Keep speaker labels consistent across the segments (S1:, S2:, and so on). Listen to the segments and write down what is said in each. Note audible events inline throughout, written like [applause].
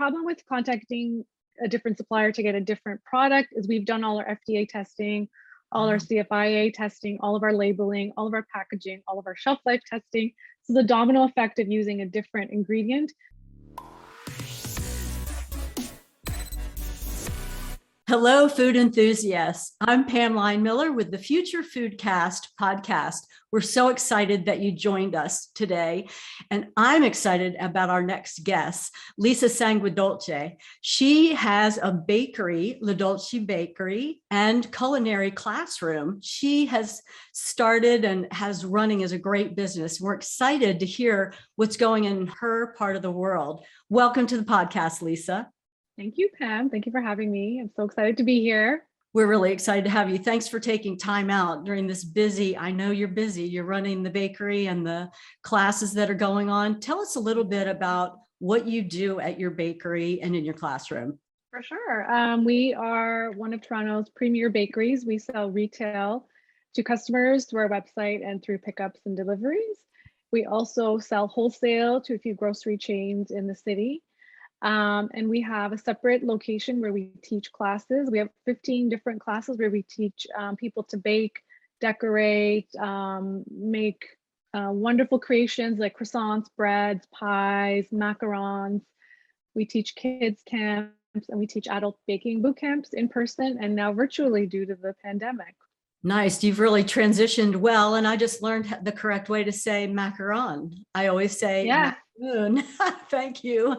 S1: problem with contacting a different supplier to get a different product is we've done all our FDA testing, all our mm-hmm. CFIA testing, all of our labeling, all of our packaging, all of our shelf life testing. So the domino effect of using a different ingredient
S2: Hello, food enthusiasts. I'm Pam Line Miller with the Future Foodcast podcast. We're so excited that you joined us today. And I'm excited about our next guest, Lisa Sanguedolce. She has a bakery, Le Dolci Bakery, and culinary classroom. She has started and has running as a great business. We're excited to hear what's going in her part of the world. Welcome to the podcast, Lisa.
S1: Thank you, Pam. Thank you for having me. I'm so excited to be here.
S2: We're really excited to have you. Thanks for taking time out during this busy. I know you're busy. You're running the bakery and the classes that are going on. Tell us a little bit about what you do at your bakery and in your classroom.
S1: For sure. Um, we are one of Toronto's premier bakeries. We sell retail to customers through our website and through pickups and deliveries. We also sell wholesale to a few grocery chains in the city. Um, and we have a separate location where we teach classes. We have 15 different classes where we teach um, people to bake, decorate, um, make uh, wonderful creations like croissants, breads, pies, macarons. We teach kids camps and we teach adult baking boot camps in person and now virtually due to the pandemic.
S2: Nice. You've really transitioned well. And I just learned the correct way to say macaron. I always say
S1: yeah.
S2: Macaroon. [laughs] Thank you.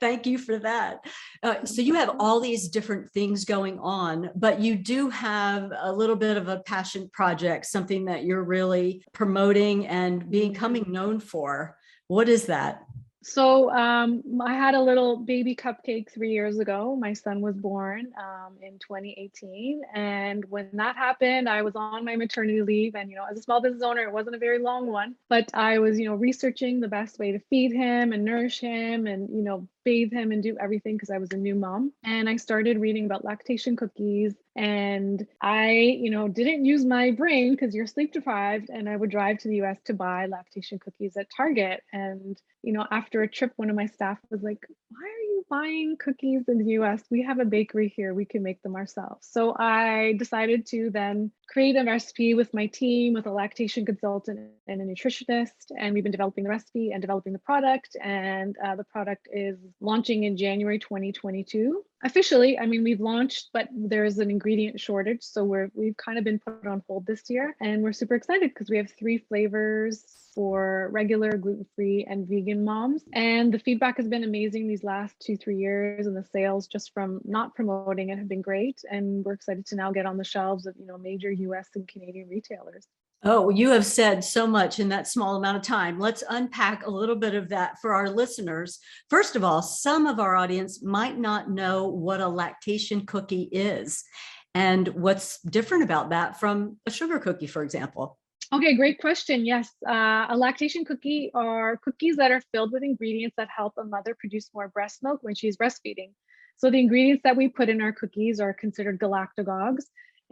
S2: Thank you for that. Uh, so you have all these different things going on, but you do have a little bit of a passion project, something that you're really promoting and becoming known for. What is that?
S1: So um, I had a little baby cupcake three years ago. My son was born um, in 2018, and when that happened, I was on my maternity leave. And you know, as a small business owner, it wasn't a very long one, but I was you know researching the best way to feed him and nourish him, and you know bathe him and do everything because I was a new mom. And I started reading about lactation cookies and I, you know, didn't use my brain because you're sleep deprived. And I would drive to the US to buy lactation cookies at Target. And, you know, after a trip, one of my staff was like, why are buying cookies in the US? We have a bakery here. We can make them ourselves. So I decided to then create a recipe with my team, with a lactation consultant and a nutritionist. And we've been developing the recipe and developing the product. And uh, the product is launching in January 2022 officially i mean we've launched but there's an ingredient shortage so we're we've kind of been put on hold this year and we're super excited because we have three flavors for regular gluten-free and vegan moms and the feedback has been amazing these last two three years and the sales just from not promoting it have been great and we're excited to now get on the shelves of you know major us and canadian retailers
S2: Oh, you have said so much in that small amount of time. Let's unpack a little bit of that for our listeners. First of all, some of our audience might not know what a lactation cookie is and what's different about that from a sugar cookie, for example.
S1: Okay, great question. Yes, uh, a lactation cookie are cookies that are filled with ingredients that help a mother produce more breast milk when she's breastfeeding. So the ingredients that we put in our cookies are considered galactagogues.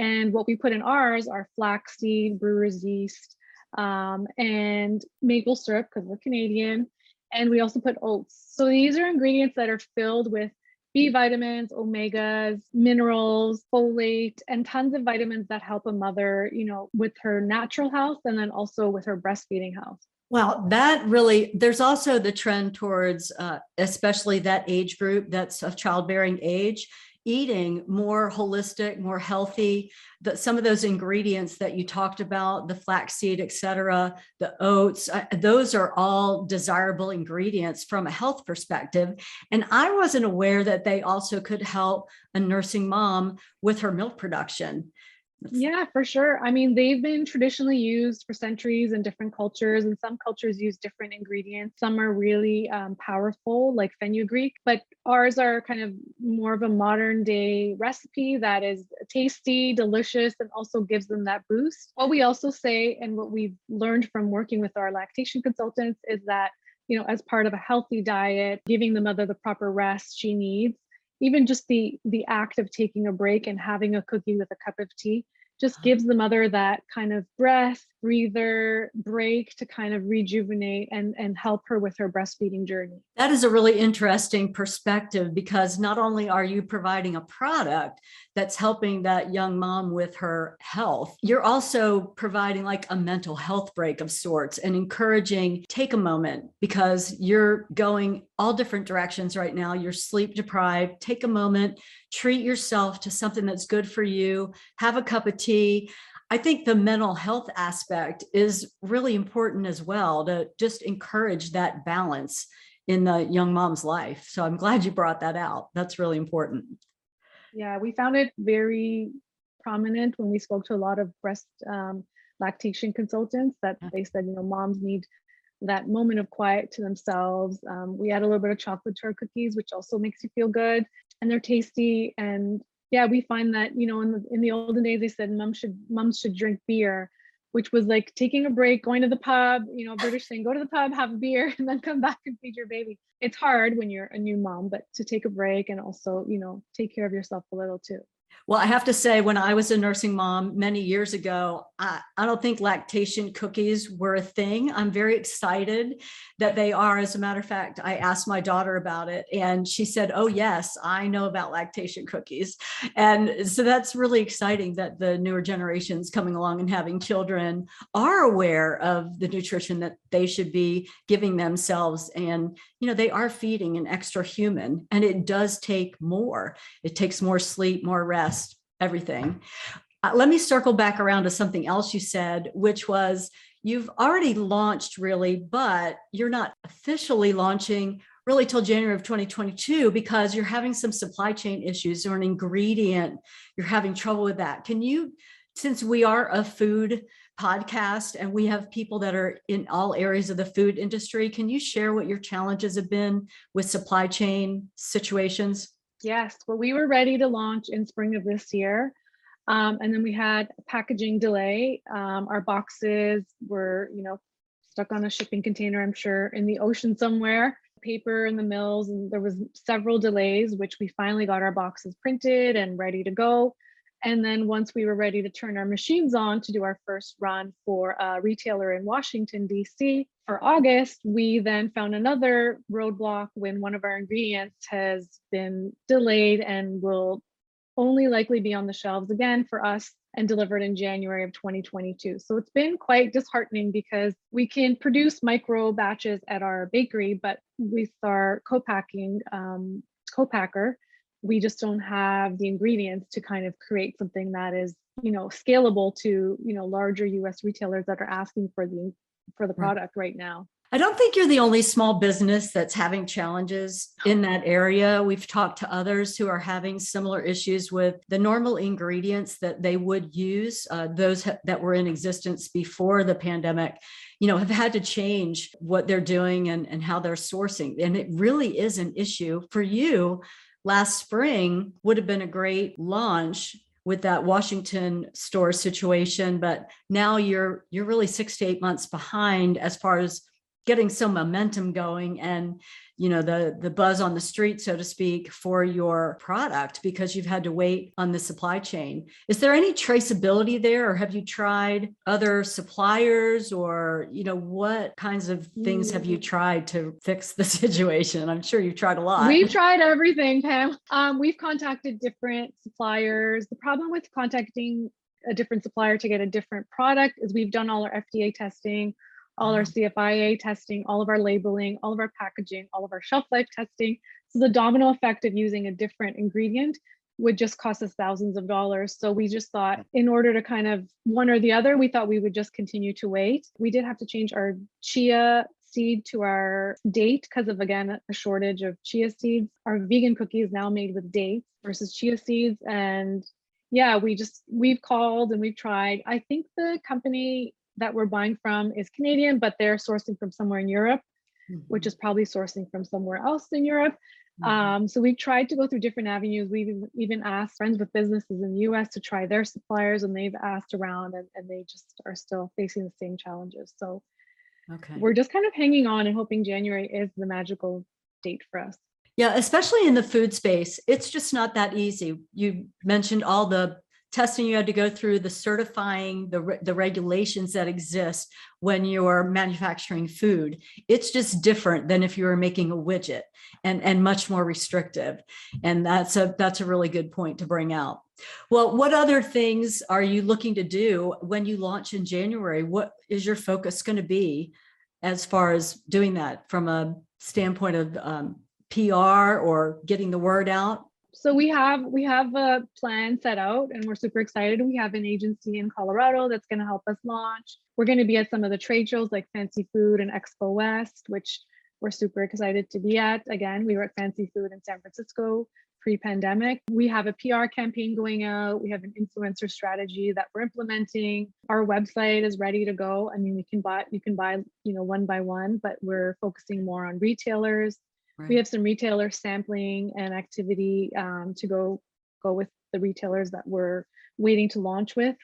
S1: And what we put in ours are flaxseed, brewer's yeast, um, and maple syrup because we're Canadian. And we also put oats. So these are ingredients that are filled with B vitamins, omegas, minerals, folate, and tons of vitamins that help a mother, you know, with her natural health and then also with her breastfeeding health.
S2: Well, that really, there's also the trend towards, uh, especially that age group that's of childbearing age, eating more holistic, more healthy. That some of those ingredients that you talked about, the flaxseed, et cetera, the oats, uh, those are all desirable ingredients from a health perspective. And I wasn't aware that they also could help a nursing mom with her milk production.
S1: Yeah, for sure. I mean, they've been traditionally used for centuries in different cultures, and some cultures use different ingredients. Some are really um, powerful, like fenugreek, but ours are kind of more of a modern day recipe that is tasty, delicious, and also gives them that boost. What we also say, and what we've learned from working with our lactation consultants, is that you know, as part of a healthy diet, giving the mother the proper rest she needs even just the the act of taking a break and having a cookie with a cup of tea just gives the mother that kind of breath, breather, break to kind of rejuvenate and, and help her with her breastfeeding journey.
S2: That is a really interesting perspective because not only are you providing a product that's helping that young mom with her health, you're also providing like a mental health break of sorts and encouraging take a moment because you're going all different directions right now. You're sleep deprived. Take a moment, treat yourself to something that's good for you, have a cup of tea. I think the mental health aspect is really important as well to just encourage that balance in the young mom's life. So I'm glad you brought that out. That's really important.
S1: Yeah, we found it very prominent when we spoke to a lot of breast um, lactation consultants that they said, you know, moms need that moment of quiet to themselves. Um, we add a little bit of chocolate to our cookies, which also makes you feel good, and they're tasty. And yeah, we find that you know, in the in the olden days, they said mom should moms should drink beer, which was like taking a break, going to the pub. You know, British saying, go to the pub, have a beer, [laughs] and then come back and feed your baby. It's hard when you're a new mom, but to take a break and also, you know, take care of yourself a little too.
S2: Well, I have to say, when I was a nursing mom many years ago, I, I don't think lactation cookies were a thing. I'm very excited that they are. As a matter of fact, I asked my daughter about it and she said, Oh, yes, I know about lactation cookies. And so that's really exciting that the newer generations coming along and having children are aware of the nutrition that they should be giving themselves. And, you know, they are feeding an extra human and it does take more. It takes more sleep, more rest, everything. Uh, let me circle back around to something else you said, which was you've already launched really, but you're not officially launching really till January of 2022 because you're having some supply chain issues or an ingredient, you're having trouble with that. Can you, since we are a food podcast and we have people that are in all areas of the food industry, can you share what your challenges have been with supply chain situations?
S1: Yes, well, we were ready to launch in spring of this year. Um, and then we had a packaging delay. Um, our boxes were, you know, stuck on a shipping container, I'm sure, in the ocean somewhere, paper in the mills, and there was several delays, which we finally got our boxes printed and ready to go. And then once we were ready to turn our machines on to do our first run for a retailer in Washington, DC for August, we then found another roadblock when one of our ingredients has been delayed and will only likely be on the shelves again for us and delivered in January of 2022. So it's been quite disheartening because we can produce micro batches at our bakery, but with our co-packing um, co-packer, we just don't have the ingredients to kind of create something that is you know scalable to you know larger us retailers that are asking for the for the product right now
S2: I don't think you're the only small business that's having challenges in that area. We've talked to others who are having similar issues with the normal ingredients that they would use, uh, those ha- that were in existence before the pandemic, you know, have had to change what they're doing and, and how they're sourcing. And it really is an issue for you. Last spring would have been a great launch with that Washington store situation, but now you're you're really six to eight months behind as far as getting some momentum going and you know the the buzz on the street so to speak for your product because you've had to wait on the supply chain. Is there any traceability there or have you tried other suppliers or you know what kinds of things have you tried to fix the [laughs] situation? I'm sure you've tried a lot.
S1: We've tried everything pam. Um, we've contacted different suppliers. The problem with contacting a different supplier to get a different product is we've done all our fda testing all our mm-hmm. CFIA testing, all of our labeling, all of our packaging, all of our shelf life testing. So the domino effect of using a different ingredient would just cost us thousands of dollars. So we just thought mm. in order to kind of one or the other, we thought we would just continue to wait. We did have to change our chia seed to our date because of again a shortage of chia seeds. Our vegan cookie is now made with dates versus chia seeds and yeah, we just we've called and we've tried. I think the company that we're buying from is Canadian, but they're sourcing from somewhere in Europe, which is probably sourcing from somewhere else in Europe.
S2: Mhm.
S1: Um, so we've tried to go through different avenues. We've even- even asked friends with businesses in the US to try their suppliers, and they've asked around and, and they just are still facing the same challenges. So
S2: okay
S1: we're just kind of hanging on and hoping January is the magical date for us.
S2: Yeah, especially in the food space, it's just not that easy. You mentioned all the testing you had to go through the certifying the re- the regulations that exist when you're manufacturing food. It's just different than if you were making a widget and and much more restrictive. And that's a that's a really good point to bring out. Well what other things are you looking to do when you launch in january? What is your focus going to be as far as doing that from a standpoint of um, pr or getting the word out
S1: so we have we have a plan set out and we're super excited. We have an agency in colorado that's going to help us launch. We're going to be at some of the trade shows like fancy food and expo west which we're super excited to be at. Again we were at fancy food in san francisco pre-pandemic. We have a pr campaign going out. We have an influencer strategy that we're implementing. Our website is ready to go. I mean we can buy you can buy you know one by one but we're focusing more on retailers we have some retailer sampling and activity um, to go go with the retailers that we're waiting to launch with.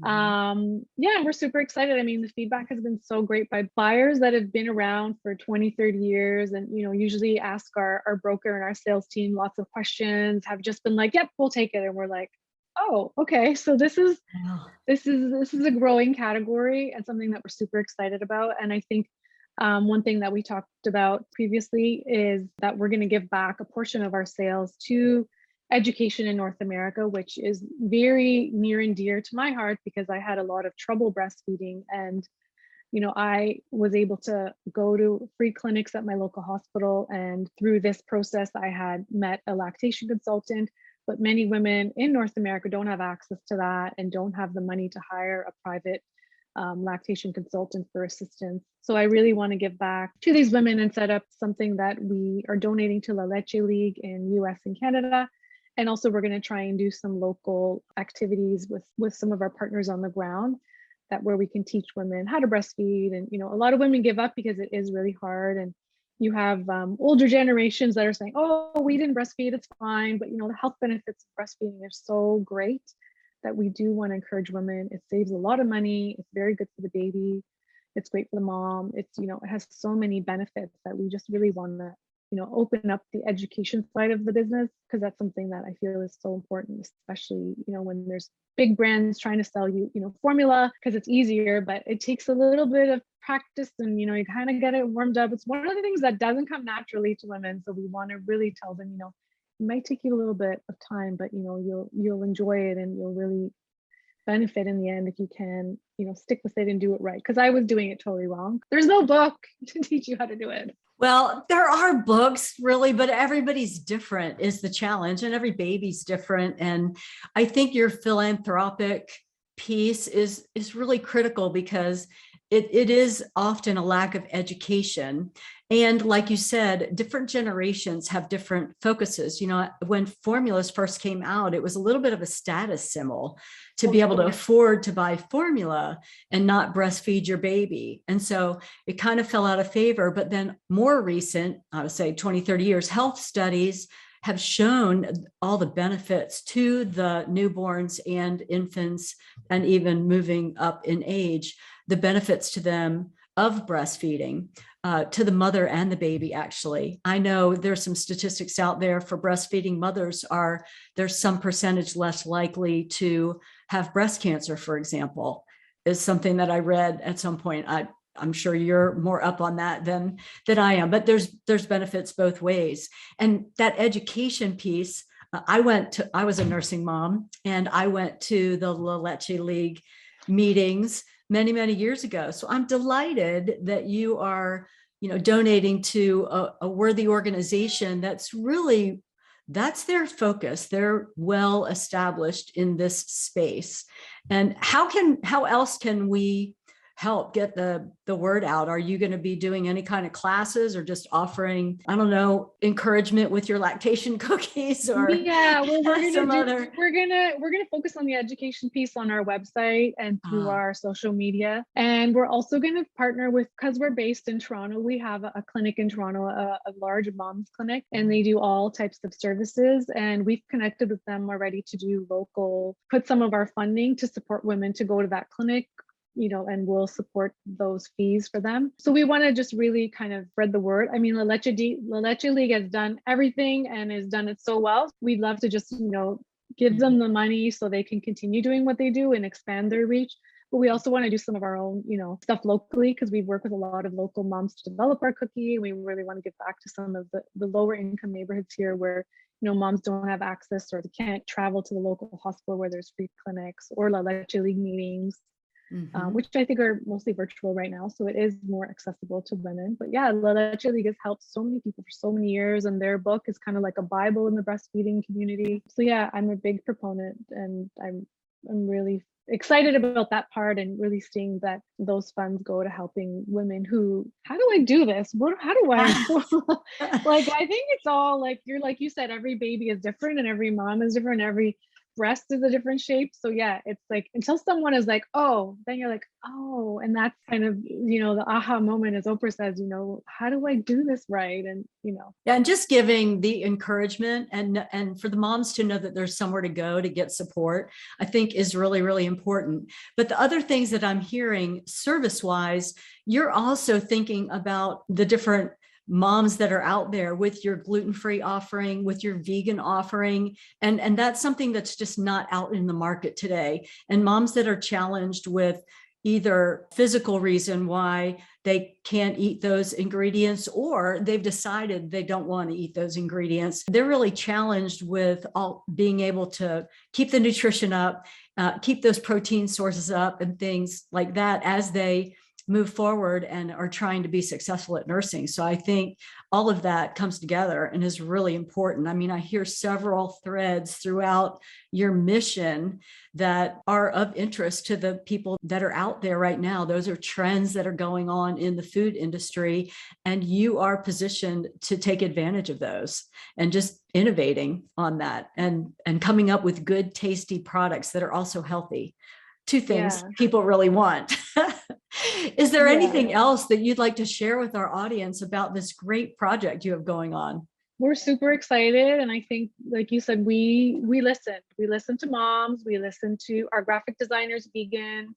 S2: Mhm.
S1: Um, yeah, we're super excited. I mean, the feedback has been so great by buyers that have been around for 20, 30 years and, you know, usually ask our, our broker and our sales team lots of questions, have just been like, yep, we'll take it. And we're like, oh, okay. So this is, this is, this is a growing category and something that we're super excited about. And I think um, one thing that we talked about previously is that we're going to give back a portion of our sales to education in North America, which is very near and dear to my heart because I had a lot of trouble breastfeeding. And, you know, I was able to go to free clinics at my local hospital. And through this process, I had met a lactation consultant. But many women in North America don't have access to that and don't have the money to hire a private um, lactation consultant for assistance. So I really want to give back to these women and set up something that we are donating to La Leche League in US and Canada. And also we're going to try and do some local activities with with some of our partners on the ground that where we can teach women how to breastfeed. And you know, a lot of women give up because it is really hard. And you have um, older generations that are saying, "Oh, we didn't breastfeed; it's fine." But you know, the health benefits of breastfeeding are so great that we do want to encourage women. It saves a lot of money. It's very good for the baby. It's great for the mom. It's, you know, it has so many benefits that we just really want to, you know, open up the education side of the business because that's something that I feel is so important, especially, you know, when there's big brands trying to sell you, you know, formula because it's easier, but it takes a little bit of practice and, you know, you kind of get it warmed up. It's one of the things that doesn't come naturally to women. So we want to really tell them, you know, might take you a little bit of time but you know you'll you'll enjoy it and you'll really benefit in the end if you can you know stick with it and do it right because i was doing it totally wrong there's no book [laughs] to teach you how to do it
S2: Well, there are books really, but everybody's different is the challenge and every baby's different. And I think your philanthropic piece is is really critical because it, it is often a lack of education. And like you said, different generations have different focuses. You know, when formulas first came out, it was a little bit of a status symbol to be able to afford to buy formula and not breastfeed your baby. And so it kind of fell out of favor. But then more recent, I would say 20, 30 years, health studies have shown all the benefits to the newborns and infants, and even moving up in age, the benefits to them of breastfeeding. Uh, to the mother and the baby actually i know there's some statistics out there for breastfeeding mothers are there's some percentage less likely to have breast cancer for example is something that i read at some point i i'm sure you're more up on that than than i am but there's there's benefits both ways. And that education piece uh, i went to i was a nursing mom and i went to the la leche league meetings many many years ago. So i'm delighted that you are you know donating to a, a worthy organization that's really that's their focus. They're well established in this space. And how can how else can we help get the the word out. Are you going to be doing any kind of classes or just offering i don't know encouragement with your lactation [laughs] cookies or
S1: yeah well we're [laughs] gonna do,
S2: other-
S1: we're gonna we're gonna focus on the education piece on our website and through
S2: Ah.
S1: our social media. And we're also gonna partner with because we're based in toronto we have a, a clinic in toronto a, a large moms clinic and they do all types of services. And we've connected with them already to do local put some of our funding to support women to go to that clinic you know, and we'll support those fees for them. So we want to just really kind of spread the word. I mean, La Leche, La Leche League has done everything and has done it so well. We'd love to just, you know, give them the money so they can continue doing what they do and expand their reach but we also want to do some of our own you know stuff locally because we work with a lot of local moms to develop our cookie we really want to give back to some of the, the lower income neighborhoods here where you know moms don't have access or they can't travel to the local hospital where there's free clinics or la leche league meetings
S2: Mhm.
S1: um, which I think are mostly virtual right now. So it is more accessible to women. But yeah, La Leche League has helped so many people for so many years, and their book is kind of like a Bible in the breastfeeding community. So yeah, I'm a big proponent, and I'm I'm really excited about that part and really seeing that those funds go to helping women who how do i do this what how do i [laughs] [laughs] like i think it's all like you're like you said every baby is different and every mom is different every breast is a different shape. So yeah, it's like until someone is like, oh, then you're like, oh, and that's kind of you know the aha moment, as Oprah says, you know, how do I do this right? And you know,
S2: yeah, and just giving the encouragement and and for the moms to know that there's somewhere to go to get support, I think is really really important. But the other things that I'm hearing service wise, you're also thinking about the different moms that are out there with your gluten-free offering with your vegan offering. And and that's something that's just not out in the market today. And moms that are challenged with either physical reason why they can't eat those ingredients or they've decided they don't want to eat those ingredients they're really challenged with all being able to keep the nutrition up uh, keep those protein sources up and things like that as they move forward and are trying to be successful at nursing. So I think all of that comes together and is really important. I mean, I hear several threads throughout your mission that are of interest to the people that are out there right now. Those are trends that are going on in the food industry, and you are positioned to take advantage of those and just innovating on that and and coming up with good tasty products that are also healthy two things yeah. people really want. [laughs] Is there yeah. anything else that you'd like to share with our audience about this great project you have going on?
S1: We're super excited and I think like you said we we listen. We listen to moms, we listen to our graphic designers vegan,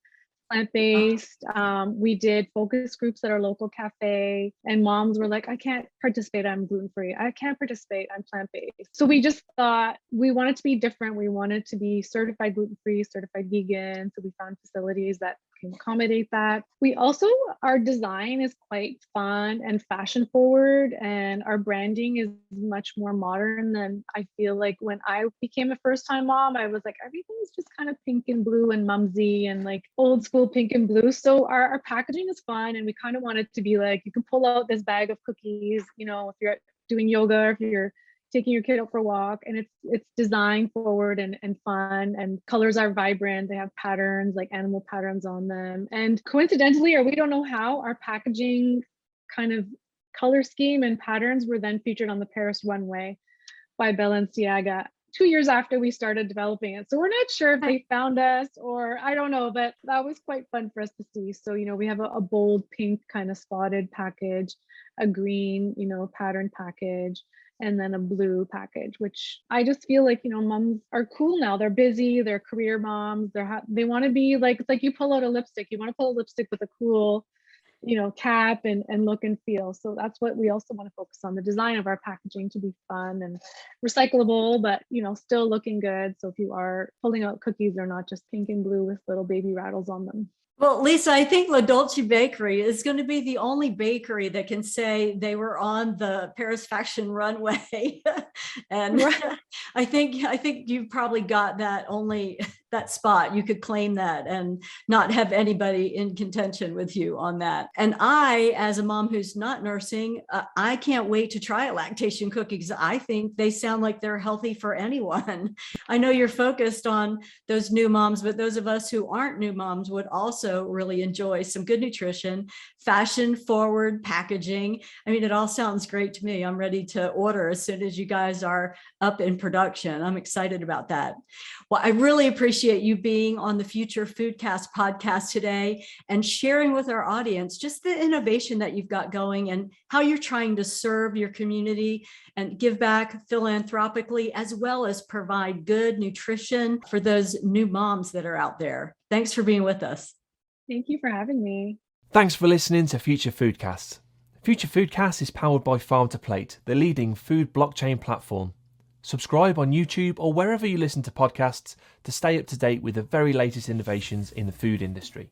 S1: plant-based. Um, we did focus groups at our local cafe and moms were like, I can't participate, I'm gluten-free. I can't participate, I'm plant-based. So we just thought we wanted to be different. We wanted to be certified gluten-free, certified vegan. So we found facilities that can accommodate that. We also, our design is quite fun and fashion forward, and our branding is much more modern than I feel like when I became a first time mom, I was like, everything's just kind of pink and blue and mumsy and like old school pink and blue. So our, our packaging is fun, and we kind of want it to be like you can pull out this bag of cookies, you know, if you're doing yoga, if you're taking your kid out for a walk and it's it's design forward and, and fun and colors are vibrant. They have patterns like animal patterns on them. And coincidentally or we don't know how our packaging kind of color scheme and patterns were then featured on the paris runway by balenciaga two years after we started developing it. So we're not sure if they found us or i don't know but that was quite fun for us to see. So you know we have a, a bold pink kind of spotted package a green you know pattern package and then a blue package which i just feel like you know moms are cool now. They're busy they're career moms they're ha- they want to be like it's like you pull out a lipstick you want to pull a lipstick with a cool you know cap and and look and feel. So that's what we also want to focus on the design of our packaging to be fun and recyclable but you know still looking good. So if you are pulling out cookies they're not just pink and blue with little baby rattles on them
S2: well, Lisa, I think Le Dolci Bakery is going to be the only bakery that can say they were on the Paris Fashion Runway, [laughs] and [laughs] I think I think you've probably got that only that spot. You could claim that and not have anybody in contention with you on that. And I, as a mom who's not nursing, uh, I can't wait to try lactation cookies. I think they sound like they're healthy for anyone. [laughs] I know you're focused on those new moms, but those of us who aren't new moms would also really enjoy some good nutrition, fashion forward packaging. I mean, it all sounds great to me. I'm ready to order as soon as you guys are up in production. I'm excited about that. Well, I really appreciate you being on the Future Foodcast podcast today and sharing with our audience just the innovation that you've got going and how you're trying to serve your community and give back philanthropically, as well as provide good nutrition for those new moms that are out there. Thanks for being with us.
S1: Thank you for having me.
S3: Thanks for listening to Future Foodcast. Future Foodcast is powered by Farm to Plate, the leading food blockchain platform. Subscribe on YouTube or wherever you listen to podcasts to stay up to date with the very latest innovations in the food industry.